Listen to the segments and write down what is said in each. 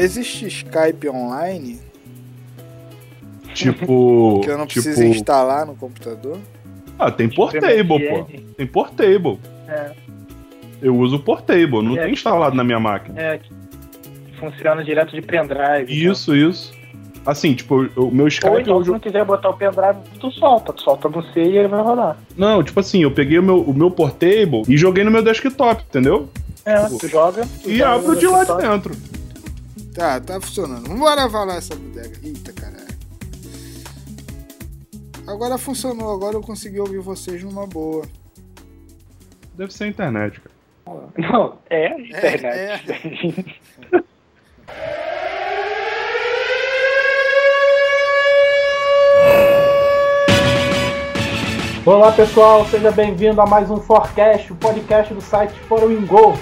Existe Skype online Tipo. que eu não tipo... preciso instalar no computador? Ah, tem Portable, pô. Tem Portable. É, Eu uso Portable, não É. tem instalado na minha máquina. é, que funciona direto de pendrive. Isso, isso. Assim, tipo, o meu Ou Skype. então, eu se não quiser botar o pendrive, tu solta. Tu solta no C e ele vai rodar. Não, tipo assim, eu peguei o meu, o meu Portable e joguei no meu desktop, entendeu? É, tu joga. tu E joga abro de lá de dentro. Tá, tá funcionando. Vambora falar essa bodega. Eita, caralho. Agora funcionou, agora eu consegui ouvir vocês numa boa. Deve ser a internet, cara. Não, é a internet. É, Olá pessoal, seja bem-vindo a mais um Forecast, o podcast do site Foringo.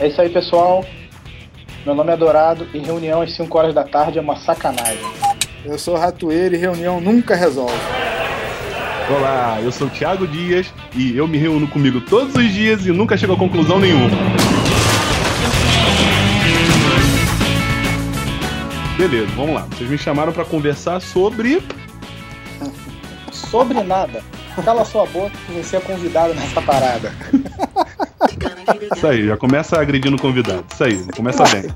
É isso aí, pessoal. Meu nome é Dourado e reunião às 5 horas da tarde é uma sacanagem. Eu sou ratoeiro e reunião nunca resolve. Olá, eu sou o Thiago Dias e eu me reúno comigo todos os dias e nunca chego a conclusão nenhuma. Beleza, vamos lá. Vocês me chamaram pra conversar sobre. Sobre nada. Cala sua boca que você é convidado nessa parada. Isso aí, já começa agredindo o convidado. Isso aí, começa bem.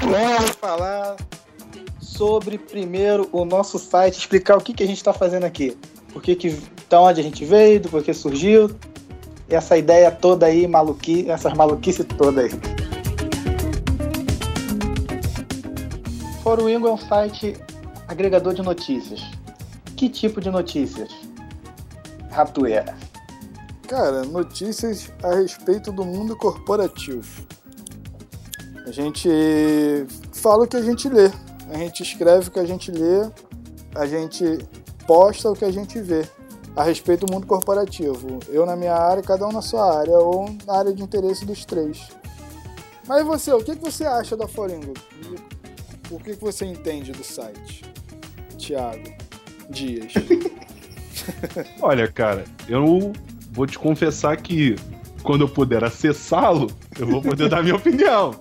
Vamos falar sobre primeiro o nosso site, explicar o que, que a gente está fazendo aqui. Por que que, da onde a gente veio, do porquê surgiu. Essa ideia toda aí, maluqui, essas maluquices todas aí. Foro Wingo é um site agregador de notícias. Que tipo de notícias? Ratoeira. Cara, notícias a respeito do mundo corporativo. A gente fala o que a gente lê. A gente escreve o que a gente lê. A gente posta o que a gente vê a respeito do mundo corporativo. Eu na minha área, cada um na sua área, ou na área de interesse dos três. Mas você, o que você acha da Foringo? O que você entende do site? Tiago Dias. Olha, cara, eu vou te confessar que quando eu puder acessá-lo, eu vou poder dar minha opinião.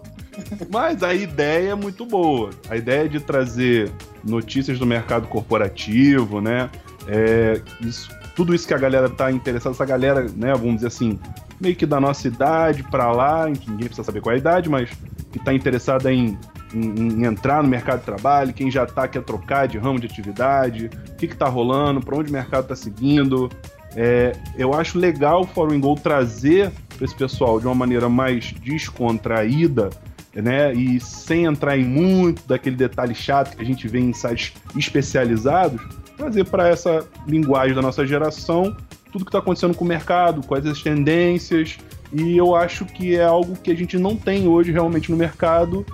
Mas a ideia é muito boa. A ideia de trazer notícias do mercado corporativo, né? É, isso, tudo isso que a galera tá interessada, essa galera, né, vamos dizer assim, meio que da nossa idade pra lá, ninguém precisa saber qual é a idade, mas que tá interessada em, em- em entrar no mercado de trabalho, quem já tá quer trocar de ramo de atividade, o que, que tá rolando, para onde o mercado tá seguindo. É, eu acho legal o Forum Go trazer para esse pessoal de uma maneira mais descontraída, né? E sem entrar em muito daquele detalhe chato que a gente vê em sites especializados, trazer para essa linguagem da nossa geração tudo que está acontecendo com o mercado, quais as tendências, e eu acho que é algo que a gente não tem hoje realmente no mercado,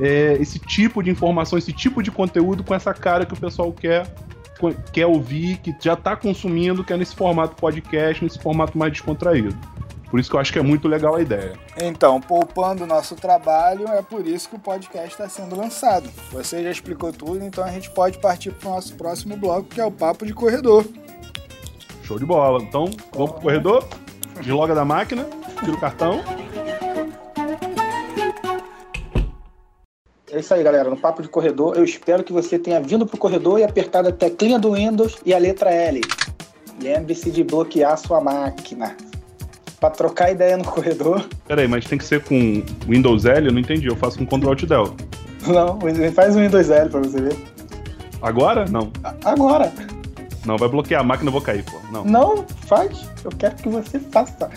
é, esse tipo de informação, esse tipo de conteúdo com essa cara que o pessoal quer quer ouvir, que já está consumindo, que é nesse formato podcast, nesse formato mais descontraído. Por isso que eu acho que é muito legal a ideia. Então, poupando o nosso trabalho, é por isso que o podcast está sendo lançado. Você já explicou tudo, então a gente pode partir para o nosso próximo bloco, que é o Papo de Corredor. Show de bola. Então, vamos pro corredor, desloga da máquina, tira o cartão. É isso aí, galera. No papo de corredor, eu espero que você tenha vindo pro corredor e apertado a teclinha do Windows e a letra L. Lembre-se de bloquear sua máquina. Pra trocar ideia no corredor. Peraí, mas tem que ser com Windows L? Eu não entendi, eu faço com Ctrl Alt Del. Não, faz um Windows L pra você ver. Agora? Não. Agora. Não, vai bloquear a máquina, eu vou cair, pô. Não. Não, faz. Eu quero que você faça.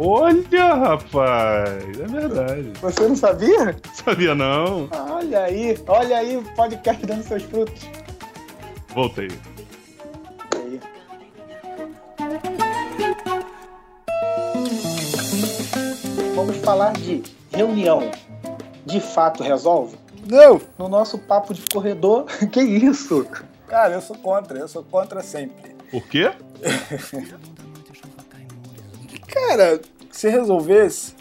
Olha, rapaz, é verdade. Você não sabia? Sabia não? Olha aí, olha aí o podcast dando seus frutos. Voltei. Aí. Vamos falar de reunião. De fato resolve? Não! No nosso papo de corredor, que isso? Cara, eu sou contra, eu sou contra sempre. Por quê? Cara, se resolvesse,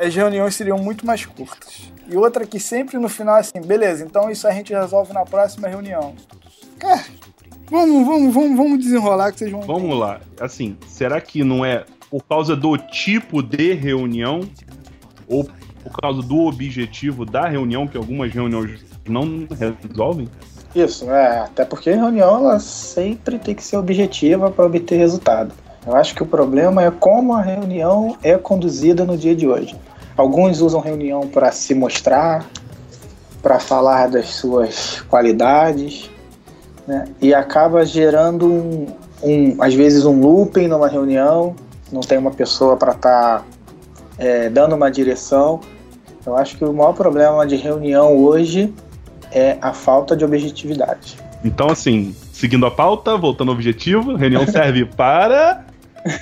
as reuniões seriam muito mais curtas. E outra que sempre no final é assim, beleza, então isso a gente resolve na próxima reunião. Cara, vamos, vamos, vamos, vamos desenrolar que vocês vão. Vamos lá. Assim, será que não é por causa do tipo de reunião? ou por causa do objetivo da reunião, que algumas reuniões não resolvem? Isso, é, até porque a reunião ela sempre tem que ser objetiva para obter resultado. Eu acho que o problema é como a reunião é conduzida no dia de hoje. Alguns usam reunião para se mostrar, para falar das suas qualidades, né? e acaba gerando um, um, às vezes um looping numa reunião, não tem uma pessoa para estar tá, é, dando uma direção. Eu acho que o maior problema de reunião hoje é a falta de objetividade. Então, assim, seguindo a pauta, voltando ao objetivo, reunião serve para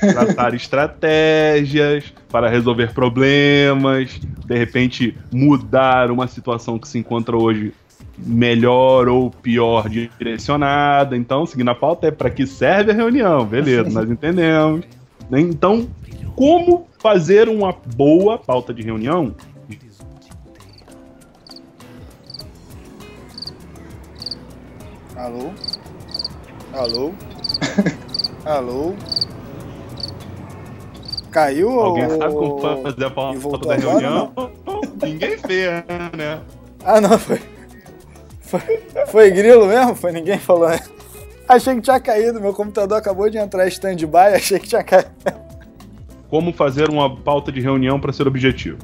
tratar estratégias, para resolver problemas, de repente mudar uma situação que se encontra hoje melhor ou pior direcionada. Então, seguindo a pauta, é para que serve a reunião, beleza, nós entendemos. Então, como fazer uma boa pauta de reunião? Alô? Alô? Alô? Caiu Alguém ou... sabe como fazer a pauta da reunião? Ninguém fez, né? Ah, não, foi... foi. Foi grilo mesmo? Foi ninguém falou, né? Achei que tinha caído, meu computador acabou de entrar em stand-by, achei que tinha caído. Como fazer uma pauta de reunião para ser objetivo?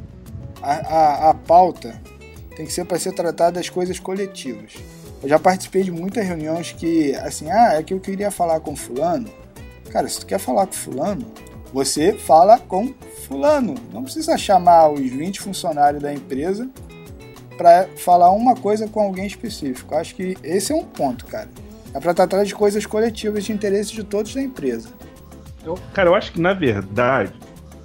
A, a, a pauta tem que ser para ser tratada das coisas coletivas. Eu já participei de muitas reuniões que, assim, ah, é que eu queria falar com fulano. Cara, se tu quer falar com fulano, você fala com fulano. Não precisa chamar os 20 funcionários da empresa para falar uma coisa com alguém específico. Acho que esse é um ponto, cara. É para tratar de coisas coletivas de interesse de todos da empresa. Eu, cara, eu acho que na verdade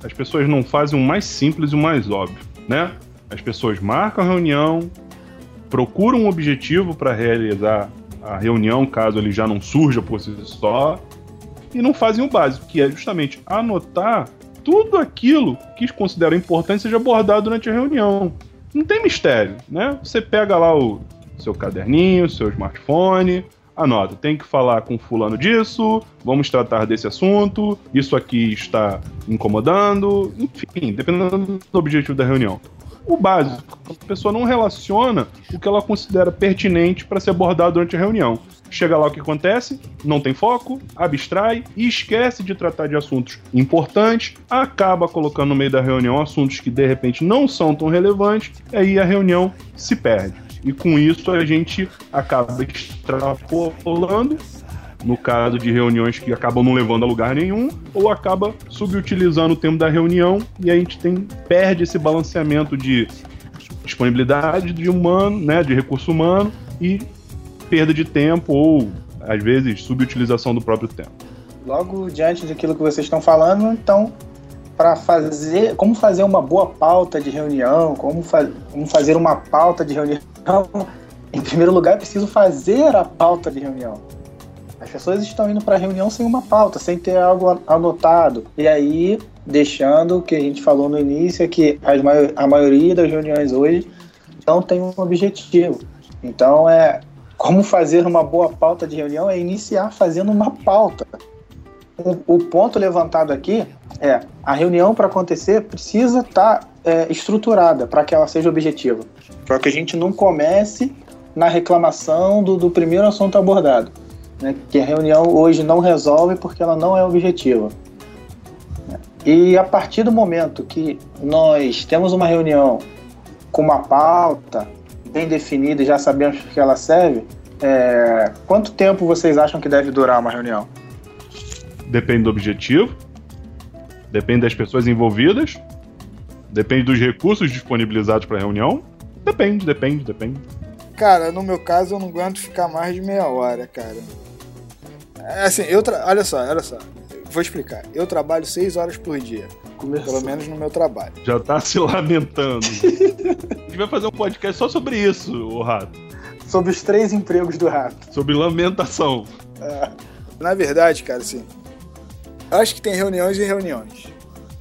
as pessoas não fazem o mais simples e o mais óbvio, né? As pessoas marcam a reunião, procuram um objetivo para realizar a reunião, caso ele já não surja por si só, e não fazem o básico, que é justamente anotar tudo aquilo que consideram importante seja abordado durante a reunião. Não tem mistério, né? Você pega lá o seu caderninho, seu smartphone, anota, tem que falar com fulano disso, vamos tratar desse assunto, isso aqui está incomodando, enfim, dependendo do objetivo da reunião. O básico, a pessoa não relaciona o que ela considera pertinente para ser abordado durante a reunião. Chega lá o que acontece, não tem foco, abstrai e esquece de tratar de assuntos importantes, acaba colocando no meio da reunião assuntos que de repente não são tão relevantes, e aí a reunião se perde. E com isso a gente acaba extrapolando no caso de reuniões que acabam não levando a lugar nenhum, ou acaba subutilizando o tempo da reunião e a gente tem, perde esse balanceamento de disponibilidade de humano, né, de recurso humano e perda de tempo ou às vezes subutilização do próprio tempo. Logo diante daquilo que vocês estão falando, então para fazer, como fazer uma boa pauta de reunião, como, fa como fazer uma pauta de reunião, em primeiro lugar é preciso fazer a pauta de reunião. As pessoas estão indo para a reunião sem uma pauta, sem ter algo anotado. E aí, deixando o que a gente falou no início, é que a maioria das reuniões hoje não tem um objetivo. Então, é como fazer uma boa pauta de reunião é iniciar fazendo uma pauta. O, o ponto levantado aqui é a reunião para acontecer precisa estar tá, é, estruturada para que ela seja objetiva, para que a gente não comece na reclamação do, do primeiro assunto abordado né, que a reunião hoje não resolve porque ela não é objetiva. E a partir do momento que nós temos uma reunião com uma pauta bem definida e já sabemos que ela serve, é, quanto tempo vocês acham que deve durar uma reunião? Depende do objetivo, depende das pessoas envolvidas, depende dos recursos disponibilizados para a reunião. Depende, depende, depende. Cara, no meu caso eu não aguento ficar mais de meia hora, cara. É assim, eu tra... olha só, olha só. Vou explicar. Eu trabalho seis horas por dia. Começou. Pelo menos no meu trabalho. Já tá se lamentando. a gente vai fazer um podcast só sobre isso, o Rato. Sobre os três empregos do Rato. Sobre lamentação. É. Na verdade, cara, assim. Eu acho que tem reuniões e reuniões.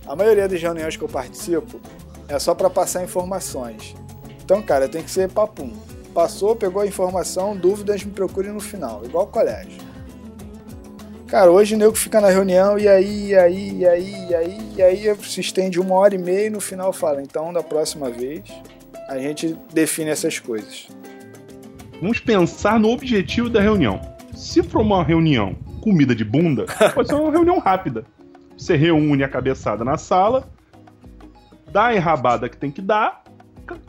A maioria das reuniões que eu participo é só para passar informações. Então, cara, tem que ser papum. Passou, pegou a informação, dúvidas, me procure no final, igual o colégio. Cara, hoje o nego fica na reunião e aí, e aí, e aí, e aí, e aí se estende uma hora e meia e no final fala, então da próxima vez a gente define essas coisas. Vamos pensar no objetivo da reunião. Se for uma reunião comida de bunda, pode ser uma reunião rápida. Você reúne a cabeçada na sala, dá a enrabada que tem que dar,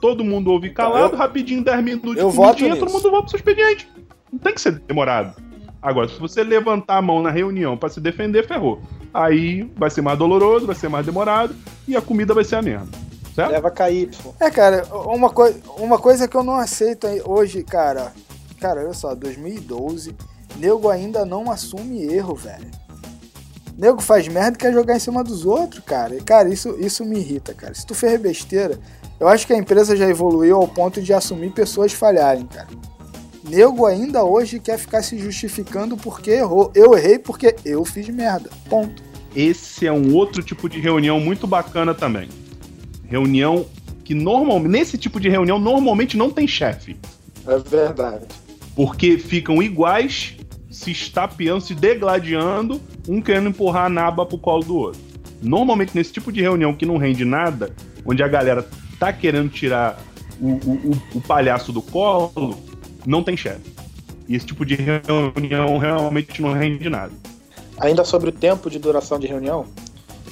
todo mundo ouve calado, eu, rapidinho, 10 minutos, eu voto todo mundo volta pro seu expediente. Não tem que ser demorado. Agora, se você levantar a mão na reunião para se defender, ferrou. Aí vai ser mais doloroso, vai ser mais demorado e a comida vai ser a mesma. Certo? Leva KY. É, cara, uma, coi uma coisa que eu não aceito hoje, cara. Cara, olha só, 2012, nego ainda não assume erro, velho. Nego faz merda e quer jogar em cima dos outros, cara. E, cara, isso, isso me irrita, cara. Se tu fez besteira, eu acho que a empresa já evoluiu ao ponto de assumir pessoas falharem, cara. Nego ainda hoje quer ficar se justificando porque errou. Eu errei porque eu fiz merda. Ponto. Esse é um outro tipo de reunião muito bacana também. Reunião que normalmente, nesse tipo de reunião, normalmente não tem chefe. É verdade. Porque ficam iguais, se estapeando, se degladiando, um querendo empurrar a naba pro colo do outro. Normalmente, nesse tipo de reunião que não rende nada, onde a galera tá querendo tirar o, o, o, o palhaço do colo, não tem chefe. E esse tipo de reunião realmente não rende nada. Ainda sobre o tempo de duração de reunião,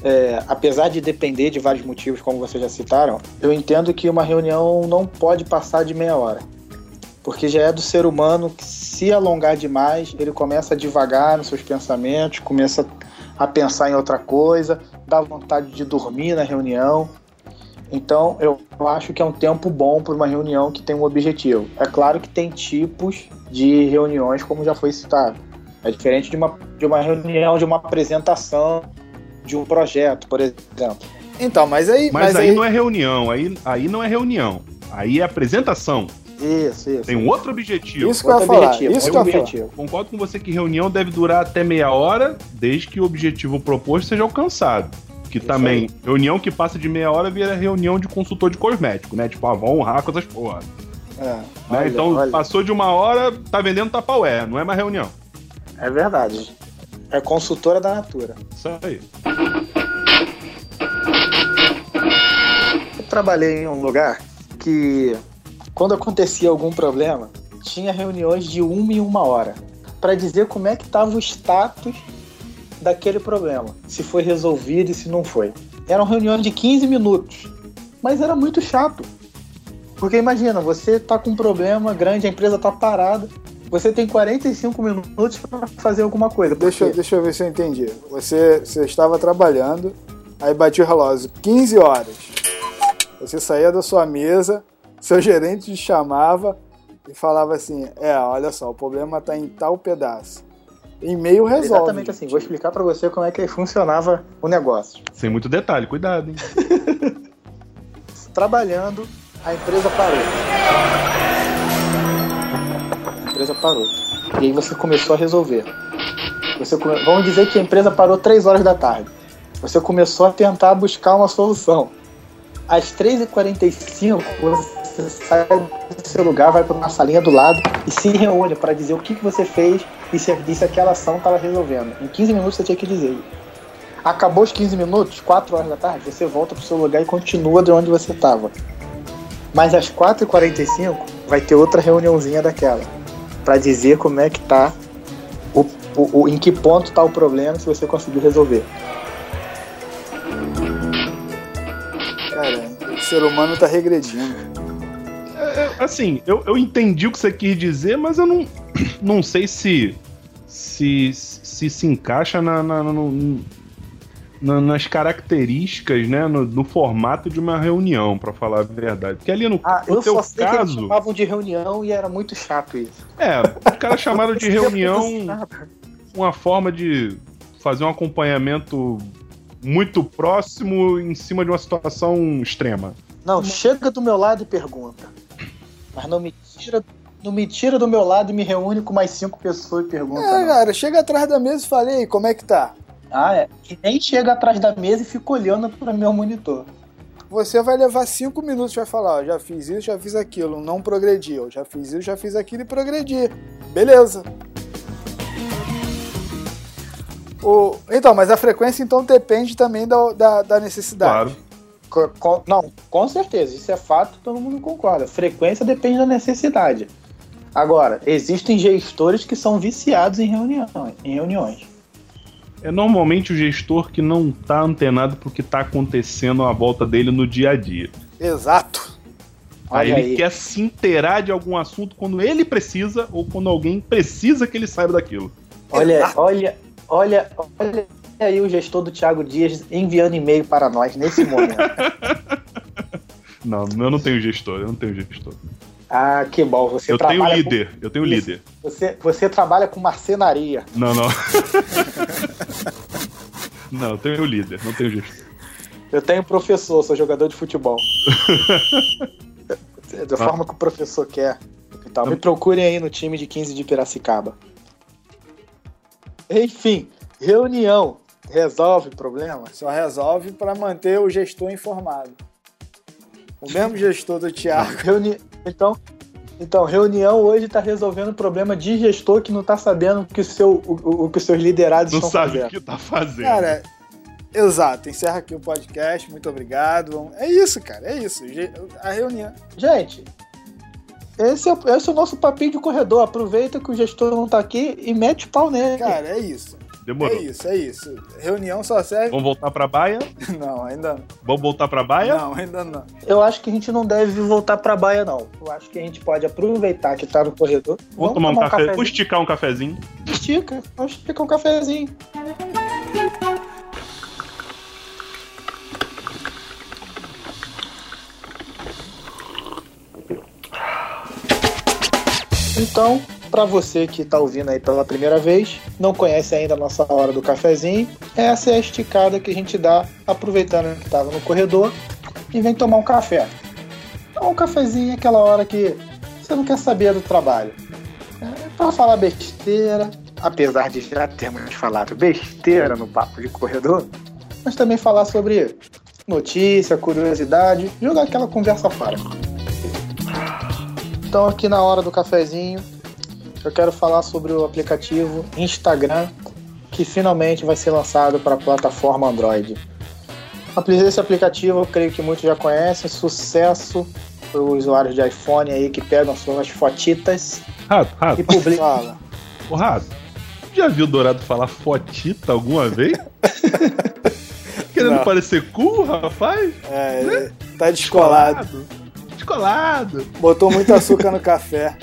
é, apesar de depender de vários motivos, como vocês já citaram, eu entendo que uma reunião não pode passar de meia hora. Porque já é do ser humano que, se alongar demais, ele começa a devagar nos seus pensamentos, começa a pensar em outra coisa, dá vontade de dormir na reunião. Então, eu acho que é um tempo bom para uma reunião que tem um objetivo. É claro que tem tipos de reuniões, como já foi citado. É diferente de uma, de uma reunião, de uma apresentação de um projeto, por exemplo. Então, mas aí. Mas, mas aí, aí, não é reunião, aí, aí não é reunião. Aí é apresentação. Isso, isso. Tem um outro objetivo. Isso que eu ia falar. Objetivo, isso que eu objetivo. Concordo com você que reunião deve durar até meia hora, desde que o objetivo proposto seja alcançado. Que Isso também, aí. reunião que passa de meia hora vira reunião de consultor de cosmético, né? Tipo, ah, vão honrar com essas porra. É, né? olha, então, olha. passou de uma hora, tá vendendo tapaué, não é mais reunião. É verdade. É consultora da Natura. Isso aí. Eu trabalhei em um lugar que, quando acontecia algum problema, tinha reuniões de uma em uma hora para dizer como é que estava o status daquele problema, se foi resolvido e se não foi. Era uma reunião de 15 minutos, mas era muito chato. Porque imagina, você tá com um problema grande, a empresa tá parada, você tem 45 minutos para fazer alguma coisa. Deixa, deixa eu ver se eu entendi. Você, você estava trabalhando, aí batia o relógio 15 horas. Você saía da sua mesa, seu gerente te chamava e falava assim: É, olha só, o problema está em tal pedaço. E-mail resolve. Exatamente assim. Vou explicar para você como é que funcionava o negócio. Sem muito detalhe, cuidado, hein? Trabalhando, a empresa parou. A empresa parou. E aí você começou a resolver. Você come... Vamos dizer que a empresa parou 3 horas da tarde. Você começou a tentar buscar uma solução. Às 3h45, você sai do seu lugar, vai para uma salinha do lado e se reúne para dizer o que, que você fez e se, disse aquela ação estava resolvendo. Em 15 minutos você tinha que dizer. Acabou os 15 minutos, 4 horas da tarde, você volta pro seu lugar e continua de onde você estava. Mas às 4h45 vai ter outra reuniãozinha daquela. para dizer como é que tá. O, o, o, em que ponto tá o problema se você conseguiu resolver. Cara, o ser humano tá regredindo. Assim, eu, eu entendi o que você quis dizer, mas eu não, não sei se se, se, se encaixa na, na, no, na, nas características, né, no, no, formato de uma reunião, para falar a verdade. Porque ali no, ah, no eu teu só sei caso, que eles chamavam de reunião e era muito chato isso. É, os caras chamaram de reunião uma forma de fazer um acompanhamento muito próximo em cima de uma situação extrema. Não, chega do meu lado e pergunta. Mas não me tira não me tira do meu lado e me reúne com mais cinco pessoas e pergunta. É, não. cara, chega atrás da mesa e falei, como é que tá? Ah, é. E nem chega atrás da mesa e fica olhando para meu monitor. Você vai levar cinco minutos vai falar, ó, já fiz isso, já fiz aquilo, não progredi. Eu já fiz isso, já fiz aquilo e progredi. Beleza. O, então, mas a frequência então depende também da, da, da necessidade. Claro. Co- com- não, com certeza, isso é fato, todo mundo concorda. Frequência depende da necessidade. Agora, existem gestores que são viciados em reunião, em reuniões. É normalmente o gestor que não tá antenado pro que tá acontecendo à volta dele no dia a dia. Exato. Aí Olha ele aí. quer se inteirar de algum assunto quando ele precisa ou quando alguém precisa que ele saiba daquilo. Olha, Exato. olha, olha, olha aí o gestor do Thiago Dias enviando e-mail para nós nesse momento. Não, eu não tenho gestor, eu não tenho gestor. ah, que bom. Você eu tenho líder, eu tenho Isso. líder. Com, você, você trabalha com marcenaria. Não, não. não, eu tenho líder, não tenho gestor. Eu tenho professor, sou jogador de futebol. da Ah. forma que o professor quer. Então, me procurem aí no time de 15 de Piracicaba. Enfim, reunião resolve problema? Só resolve para manter o gestor informado. O mesmo gestor do Thiago. Reuni... Então, então, reunião hoje está resolvendo o problema de gestor que não está sabendo o que, o seu, o, o- o que os seus liderados Não estão sabe o fazendo. que tá fazendo. Cara, exato. Encerra aqui o podcast. Muito obrigado. É isso, cara. É isso. A reunião. Gente, esse é, esse é o nosso papinho de corredor. Aproveita que o gestor não tá aqui e mete pau nele. Cara, é isso. Demorou. É isso, é isso. Reunião só serve. Vamos voltar pra baia? Não, ainda não. Vamos voltar pra baia? Não, ainda não. Eu acho que a gente não deve voltar pra baia, não. Eu acho que a gente pode aproveitar que tá no corredor. Vamos, tomar um café. Vamos esticar um cafezinho. Estica, vamos esticar um cafezinho. Então, para você que está ouvindo aí pela primeira vez, não conhece ainda a nossa hora do cafezinho, essa é a esticada que a gente dá aproveitando que estava no corredor e vem tomar um café. Então, um cafezinho é aquela hora que você não quer saber do trabalho. É para falar besteira, apesar de já termos falado besteira no papo de corredor, mas também falar sobre notícia, curiosidade, jogar aquela conversa fora. Então, aqui na hora do cafezinho, eu quero falar sobre o aplicativo Instagram, que finalmente vai ser lançado para a plataforma Android. Esse aplicativo, eu creio que muitos já conhecem, sucesso para os usuários de iPhone aí que pegam suas fotitas Rato, rato. e publicam. Ô, rato. Já viu o Dourado falar fotita alguma vez? Querendo Não. parecer cool, rapaz? É, ele tá descolado. Descolado. Botou muito açúcar no café.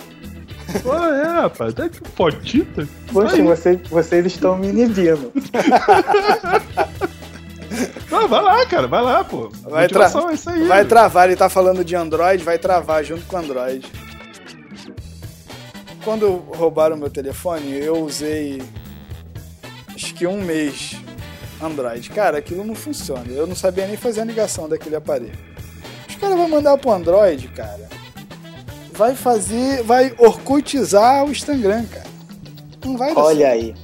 Pô, é, rapaz. Tá que fotita. Poxa, Aí. vocês, estão me inibindo. Ah, vai lá, cara. Vai lá, pô. Vai Motivação é isso aí. Vai travar, ele tá falando de Android, vai travar junto com Android. Quando roubaram meu telefone, eu usei acho que um mês Android. Cara, aquilo não funciona. Eu não sabia nem fazer a ligação daquele aparelho. Caras vão mandar pro Android, cara. Vai fazer. Vai orcutizar o Instagram, cara. Não vai dar Olha certo. aí,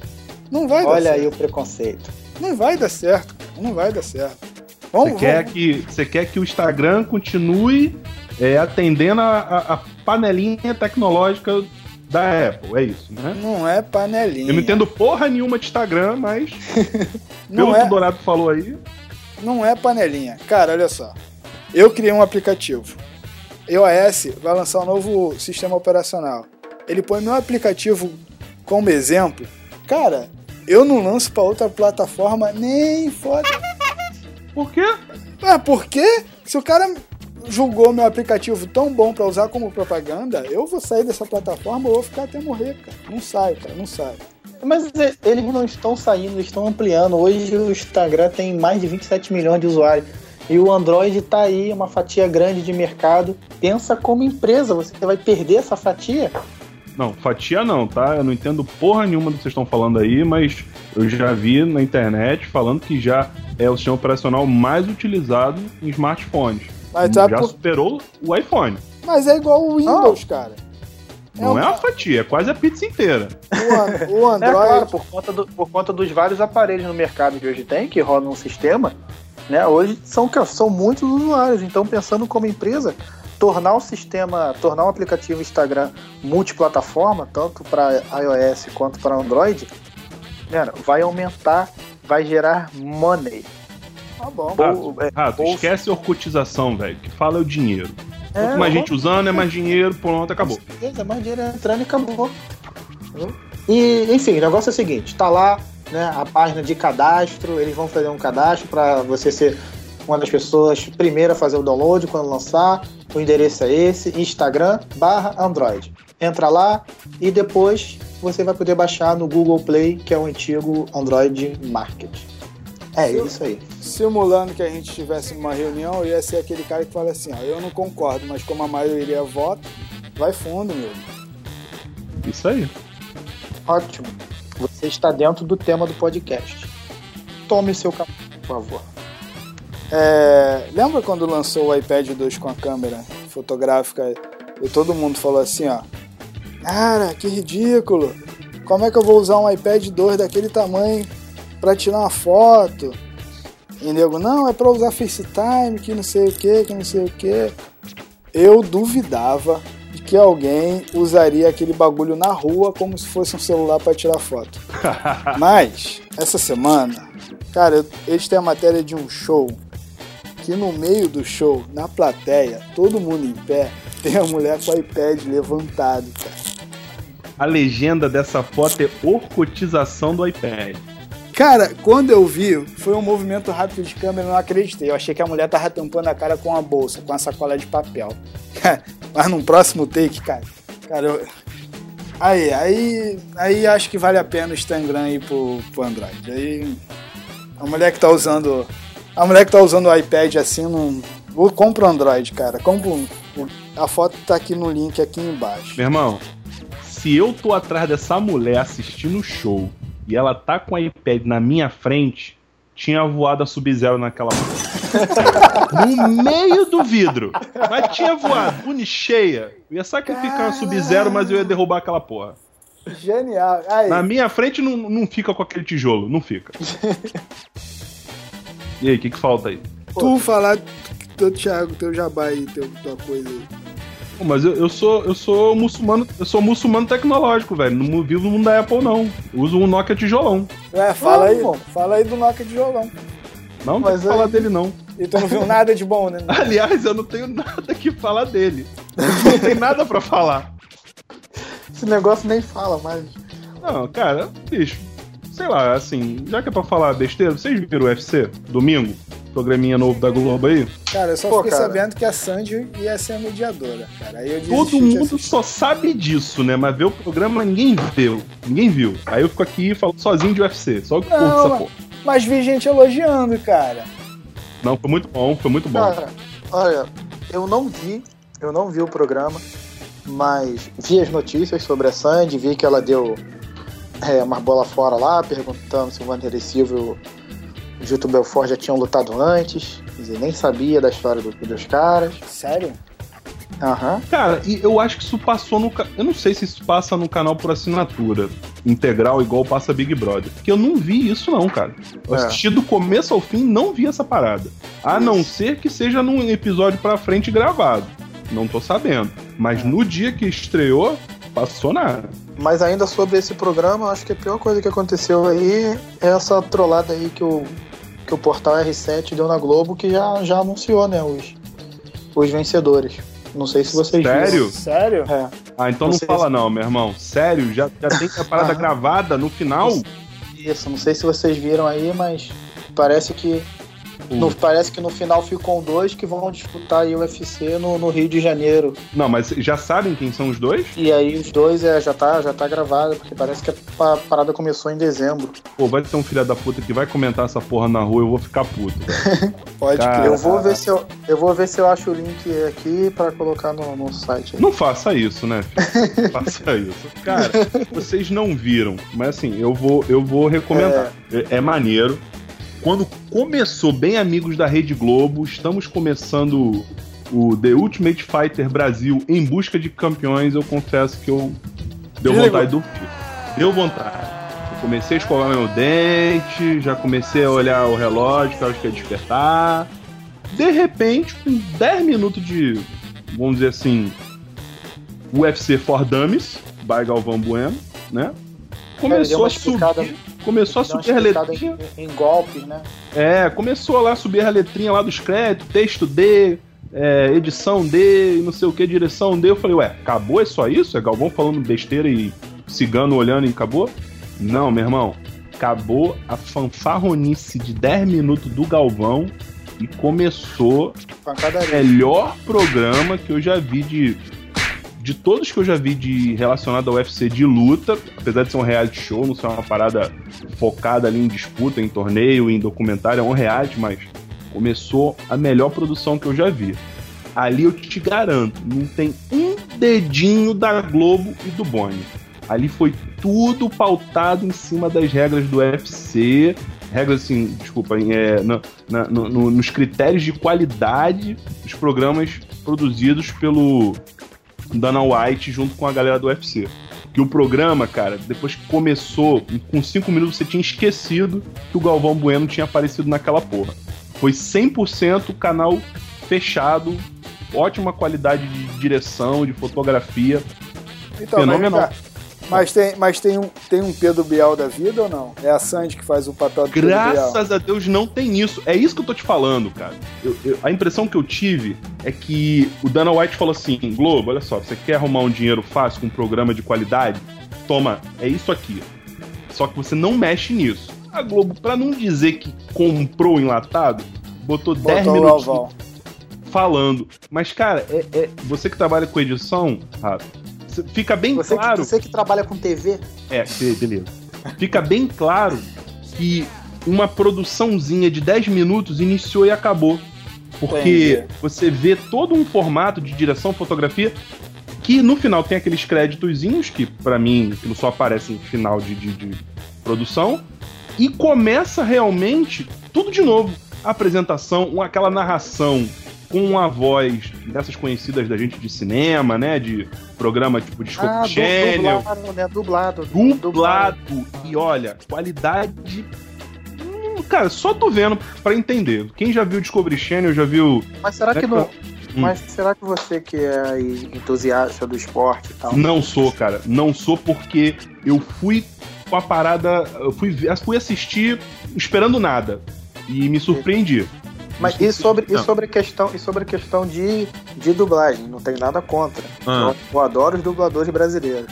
Não vai dar olha certo. aí o preconceito. Não vai dar certo, cara. Não vai dar certo. Vamos, Você quer, vamos- que, você quer que o Instagram continue é, atendendo a, a- a panelinha tecnológica da Apple, é isso, né? Não é panelinha. Eu não entendo porra nenhuma de Instagram, mas Não pelo é, que o Dourado falou aí, não é panelinha. Cara, olha só. Eu criei um aplicativo. iOS vai lançar um novo sistema operacional. Ele põe meu aplicativo como exemplo. Cara, eu não lanço pra outra plataforma nem foda. por quê? Ah, por quê? Se o cara julgou meu aplicativo tão bom pra usar como propaganda, eu vou sair dessa plataforma ou vou ficar até morrer, cara. Não sai, cara, não sai. Mas eles não estão saindo, eles estão ampliando. Hoje o Instagram tem mais de 27 milhões de usuários. E o Android tá aí, uma fatia grande de mercado. Pensa como empresa, você vai perder essa fatia? Não, fatia não, tá? Eu não entendo porra nenhuma do que vocês estão falando aí, mas eu já vi na internet falando que já é o sistema operacional mais utilizado em smartphones. Mas, sabe já por- superou o iPhone. Mas é igual o Windows, cara. Não um- é uma fatia, é quase a pizza inteira. O, an- o É Android. claro, por conta, do- por conta dos vários aparelhos no mercado que hoje tem, que rodam um sistema, né? Hoje são, são muitos usuários. Então, pensando como empresa, tornar o sistema, tornar o aplicativo Instagram multiplataforma, tanto para iOS quanto para Android, Mano, vai aumentar, vai gerar money. Tá bom. É, Rato, ou- esquece a orcotização, velho. Que fala é o dinheiro. É, Quanto mais gente usando, é mais dinheiro, pronto, acabou. Beleza, mais dinheiro entrando e acabou. E, enfim, o negócio é o seguinte: tá lá né, a página de cadastro, eles vão fazer um cadastro para você ser uma das pessoas primeira a fazer o download quando lançar. O endereço é esse: Instagram barra Android. Entra lá e depois você vai poder baixar no Google Play, que é o antigo Android Market. É Sim. isso aí. Simulando que a gente estivesse numa reunião, eu ia ser aquele cara que fala assim, ó, eu não concordo, mas como a maioria vota, vai fundo, meu. Isso aí. Ótimo. Você está dentro do tema do podcast. Tome seu café, por favor. É, lembra quando lançou o iPad 2 com a câmera fotográfica e todo mundo falou assim, ó, cara, que ridículo, como é que eu vou usar um iPad 2 daquele tamanho pra tirar uma foto? E nego, não, é pra usar FaceTime, que não sei o que, que não sei o que. Eu duvidava que alguém usaria aquele bagulho na rua como se fosse um celular pra tirar foto. Mas, essa semana, cara, eles têm a matéria de um show que no meio do show, na plateia, todo mundo em pé, tem a mulher com o iPad levantado, cara. A legenda dessa foto é orcotização do iPad. Cara, quando eu vi, foi um movimento rápido de câmera, eu não acreditei. Eu achei que a mulher tava tampando a cara com uma bolsa, com uma sacola de papel. Mas num próximo take, cara. Cara, eu. Aí, aí. Aí acho que vale a pena o Instagram aí pro, pro Android. Aí. A mulher que tá usando. A mulher que tá usando o iPad assim não. Vou compra o Android, cara. Compra A foto tá aqui no link aqui embaixo. Meu irmão, se eu tô atrás dessa mulher assistindo o show e ela tá com o iPad na minha frente, tinha voado a Sub-Zero naquela. No meio do vidro. Mas tinha voado, pune cheia. Eu ia sacrificar a Sub-Zero, mas eu ia derrubar aquela porra. Genial. Aí. Na minha frente não, não fica com aquele tijolo, não fica. E aí, o que, que falta aí? Tu falar teu Thiago, teu jabá aí, teu, tua coisa aí. Pô, Mas eu, eu sou eu sou muçulmano, eu sou muçulmano tecnológico, velho. Não vivo no mundo da Apple, não. Eu uso um Nokia tijolão. É, fala Ah, aí, bom. fala aí do Nokia de Não tem Mas falar aí- dele, não. E tu não viu nada de bom, né? Aliás, eu não tenho nada que falar dele. Não tem nada pra falar. Esse negócio nem fala mais. Não, cara, bicho. Sei lá, assim, já que é pra falar besteira, vocês viram o UFC? Domingo? Programinha novo da Globo aí? Cara, eu só Pô, fiquei cara. sabendo que a Sandy ia ser a mediadora, cara. Aí eu Todo mundo só sabe disso, né? Mas ver o programa ninguém viu. Ninguém viu. Aí eu fico aqui falando sozinho de UFC. Só que curto essa porra. Mas vi gente elogiando, cara. Não, foi muito bom, foi muito bom. Cara, olha, eu não vi, eu não vi o programa, mas vi as notícias sobre a Sandy, vi que ela deu é, uma bola fora lá, perguntando se o Vanderlei Silva e o Gilto Belfort já tinham lutado antes. Quer dizer, nem sabia da história do- dos caras. Sério? Aham. Cara, e eu acho que isso passou no. Eu não sei se isso passa no canal por assinatura integral, igual passa Big Brother. Porque eu não vi isso, não, cara. Eu É. assisti do começo ao fim não vi essa parada. A não ser que seja num episódio pra frente gravado. Não tô sabendo. Mas no dia que estreou, passou nada. Mas ainda sobre esse programa, acho que a pior coisa que aconteceu aí é essa trollada aí que o, que o portal R7 deu na Globo, que já, já anunciou, né, os, os vencedores. Não sei se vocês Sério? Sério? viram. É. Ah, então não Vocês- fala não, meu irmão. Sério? Já, já tem a parada gravada no final? Isso, não sei se vocês viram aí, mas parece que no, parece que no final ficam dois que vão disputar aí o UFC no, no Rio de Janeiro. Não, mas já sabem quem são os dois? E aí os dois é, já tá já tá gravado, porque parece que a pa- parada começou em dezembro. Pô, vai ter um filho da puta que vai comentar essa porra na rua, eu vou ficar puto. Pode Cara, crer. eu vou ver se eu, eu vou ver se eu acho o link aqui pra colocar no, no site. Não faça isso, né? faça isso. Cara, vocês não viram, mas assim, eu vou, eu vou recomendar. É, é maneiro. Quando começou bem Amigos da Rede Globo, estamos começando o The Ultimate Fighter Brasil em busca de campeões, eu confesso que eu deu vontade do filme. Deu vontade. Eu comecei a escovar meu dente, já comecei a olhar o relógio, que eu acho que ia despertar. De repente, com 10 minutos de, vamos dizer assim, UFC for Dummies, by Galvão Bueno, né? Começou a subir, começou a subir a letrinha. em, em golpes, né? É, começou lá a subir a letrinha lá dos créditos, texto D, é, edição D, não sei o que, direção D. Eu falei, ué, acabou? É só isso? É Galvão falando besteira e cigano olhando e acabou? Não, meu irmão. Acabou a fanfarronice de 10 minutos do Galvão e começou o melhor programa que eu já vi de. De todos que eu já vi de relacionado ao UFC de luta, apesar de ser um reality show, não ser uma parada focada ali em disputa, em torneio, em documentário, é um reality, mas começou a melhor produção que eu já vi. Ali eu te garanto, não tem um dedinho da Globo e do Boni. Ali foi tudo pautado em cima das regras do UFC, regras assim, desculpa, é, na- na- no- no- nos critérios de qualidade dos programas produzidos pelo Dana White junto com a galera do UFC. Que o programa, cara, depois que começou, com cinco minutos você tinha esquecido que o Galvão Bueno tinha aparecido naquela porra. Foi 100% canal fechado, ótima qualidade de direção, de fotografia. Então, Fenomenal. Mas, mas tem, mas tem, um, tem um Pedro Bial da vida ou não? É a Sandy que faz o papel do Pedro Bial. Graças a Deus não tem isso. É isso que eu tô te falando, cara. Eu- eu- a impressão que eu tive é que o Dana White falou assim: Globo, olha só, você quer arrumar um dinheiro fácil com um programa de qualidade? Toma, é isso aqui. Só que você não mexe nisso. A Globo, pra não dizer que comprou enlatado, botou 10 Botou o minutos Galvão. falando. Mas, cara, é, é- você que trabalha com edição, Rafa, fica bem Você, claro. que, você que trabalha com TV, É, be- beleza. Fica bem claro que uma produçãozinha de 10 minutos iniciou e acabou. Porque Entendi. você vê todo um formato de direção, fotografia, que no final tem aqueles créditozinhos, que pra mim aquilo só aparece no final de, de- de produção, e começa realmente tudo de novo. A apresentação, aquela narração com a voz dessas conhecidas da gente de cinema, né? De programa tipo Discovery ah, Channel dublado, né? Dublado. dublado. E olha, qualidade. Hum, Cara, só tô vendo pra entender. Quem já viu Discovery Channel, já viu. Mas será que É, não. Hum. Mas será que você que é entusiasta do esporte e tal. Não sou, cara. Não sou porque eu fui com a parada. Eu fui, fui assistir esperando nada. E me surpreendi. Mas e sobre, e sobre a questão, e sobre a questão de, de dublagem, não tem nada contra. Ah. Eu, eu adoro os dubladores brasileiros.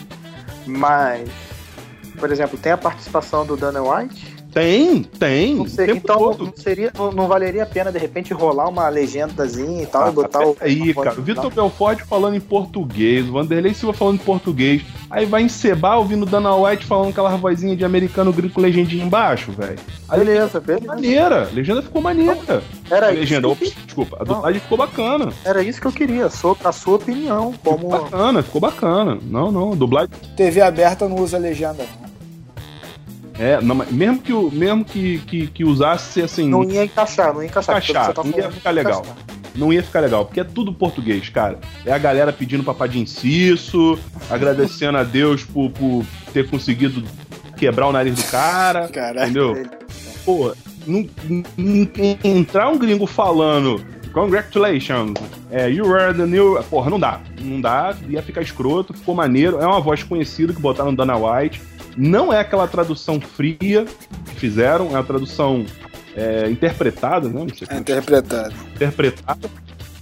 Mas, por exemplo, tem a participação do Dana White. Tem, tem. Não o sei, tempo então todo. não, seria, não, não valeria a pena de repente rolar uma legendazinha e tal Ah, e botar o. Aí, voz cara, o Vitor? Belfort falando em português, o Vanderlei Silva falando em português. Aí vai encebar ouvindo Dana White falando aquela vozinha de americano grito com legendinha embaixo, velho. Beleza, beleza. Maneira, legenda ficou maneira. Era a isso, legenda, que eu, ops, desculpa, a dublagem ficou bacana. era isso que eu queria, a sua opinião. Ficou Como, bacana, ficou bacana. Não, não, a dublagem. TV aberta não usa legenda. É, não, mesmo que, o- mesmo que, que, que usasse assim, não ia encaixar, não ia encaixar. porque Encaixar, você tá não ia ficar legal. encaixar. não ia ficar legal, porque é tudo português, cara. É a galera pedindo papadinho inciso, agradecendo a Deus por, por ter conseguido quebrar o nariz do cara. Caralho. Entendeu? Pô, não, não- entrar um gringo falando Congratulations, é, you are the new. Porra, não dá. Não dá, ia ficar escroto, ficou maneiro. É uma voz conhecida que botaram no Dana White. Não é aquela tradução fria que fizeram, é uma tradução é, interpretada, né? Não sei É como interpretado. interpretada.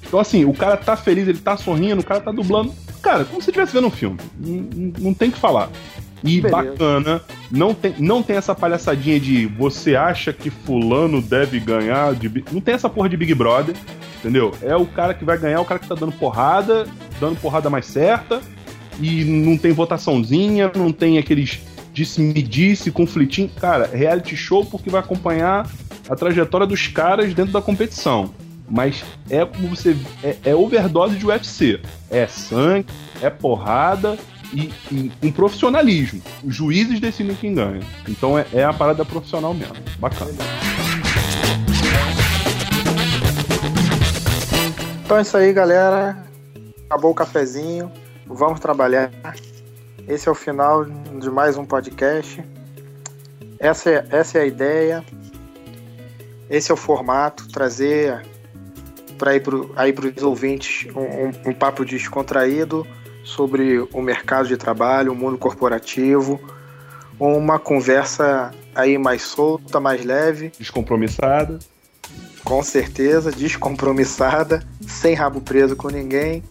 Então, assim, o cara tá feliz, ele tá sorrindo, o cara tá dublando. Cara, como se estivesse vendo um filme. Não, não- tem o que falar. E Beleza. bacana, não tem, não tem essa palhaçadinha de você acha que fulano deve ganhar de Bi-" Não tem essa porra de Big Brother, entendeu? É o cara que vai ganhar, o cara que tá dando porrada, dando porrada mais certa, e não tem votaçãozinha, não tem aqueles disse-me disse, conflitinho. Cara, reality show porque vai acompanhar a trajetória dos caras dentro da competição. Mas é como você. É, é overdose de UFC. É sangue, é porrada e, e um profissionalismo. Os juízes decidem quem ganha. Então é, é a parada profissional mesmo. Bacana. Então é isso aí, galera. Acabou o cafezinho. Vamos trabalhar. Esse é o final de mais um podcast. Essa é, essa é a ideia. Esse é o formato. Trazer para ir para os ouvintes um, um- um papo descontraído sobre o mercado de trabalho, o mundo corporativo, uma conversa aí mais solta, mais leve, Descompromissada. com certeza, descompromissada, sem rabo preso com ninguém,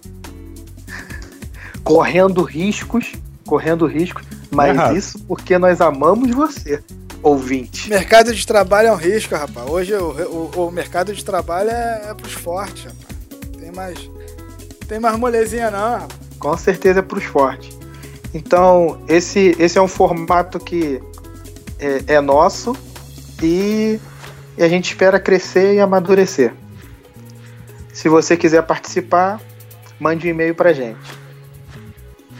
correndo riscos, correndo riscos, mas Errado. isso porque nós amamos você, ouvinte. Mercado de trabalho é um risco, rapaz. Hoje o, o, o mercado de trabalho é, é pros fortes, rapaz. Tem mais. Tem mais molezinha não, rapaz. Com certeza é pros fortes. Então, esse, esse é um formato que é, é nosso e, e a gente espera crescer e amadurecer. Se você quiser participar, mande um e-mail pra gente.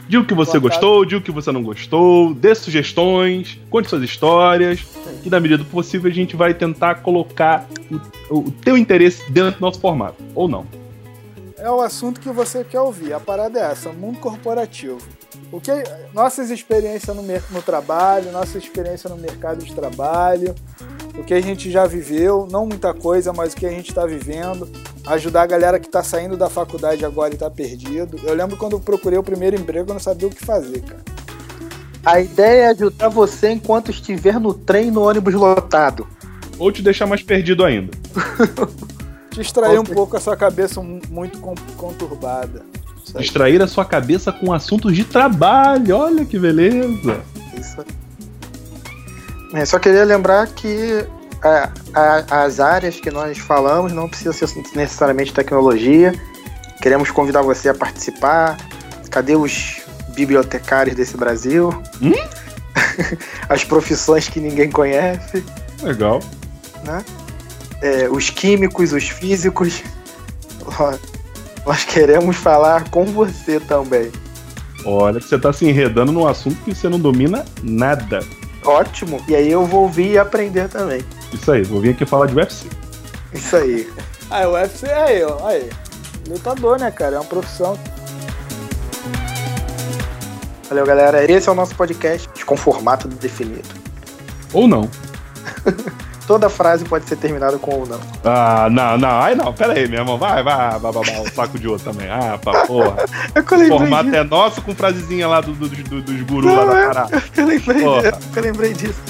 Diga o que você Boa gostou, diga o que você não gostou, dê sugestões, conte suas histórias. E na medida do possível a gente vai tentar colocar o, o teu interesse dentro do nosso formato. Ou não. É o assunto que você quer ouvir. A parada é essa, mundo corporativo. O que nossas experiências no, no trabalho, nossa experiência no mercado de trabalho, o que a gente já viveu, não muita coisa, mas o que a gente está vivendo, ajudar a galera que está saindo da faculdade agora e está perdido. Eu lembro quando eu procurei o primeiro emprego, eu não sabia o que fazer, cara. A ideia é ajudar você enquanto estiver no trem no ônibus lotado. Ou te deixar mais perdido ainda. Distrair um pouco a sua cabeça mu- muito con- conturbada. Distrair a sua cabeça com assuntos de trabalho. Olha que beleza. Isso aí. É, só queria lembrar que a- a- as áreas que nós falamos não precisa ser necessariamente tecnologia. Queremos convidar você a participar. Cadê os bibliotecários desse Brasil? Hum? As profissões que ninguém conhece, Legal. né? É, os químicos, os físicos. Nós queremos falar com você também. Olha que você tá se enredando num assunto que você não domina nada. Ótimo. E aí eu vou ouvir e aprender também. Isso aí, vou vir aqui falar de UFC. Isso aí. Ah, o UFC é aí, ó. Aí. Lutador, né, cara? É uma profissão. Valeu, galera. Esse é o nosso podcast com formato definido. Ou não. Toda frase pode ser terminada com ou não. Ah, não, não. Ai não, pera aí, meu irmão. Vai, vai, vai, vai. O saco de outro também. Ah, pra porra. É que eu O formato disso. é nosso com frasezinha lá do, do- do- dos gurus Não, lá é. da parada. Eu lembrei, eu lembrei disso.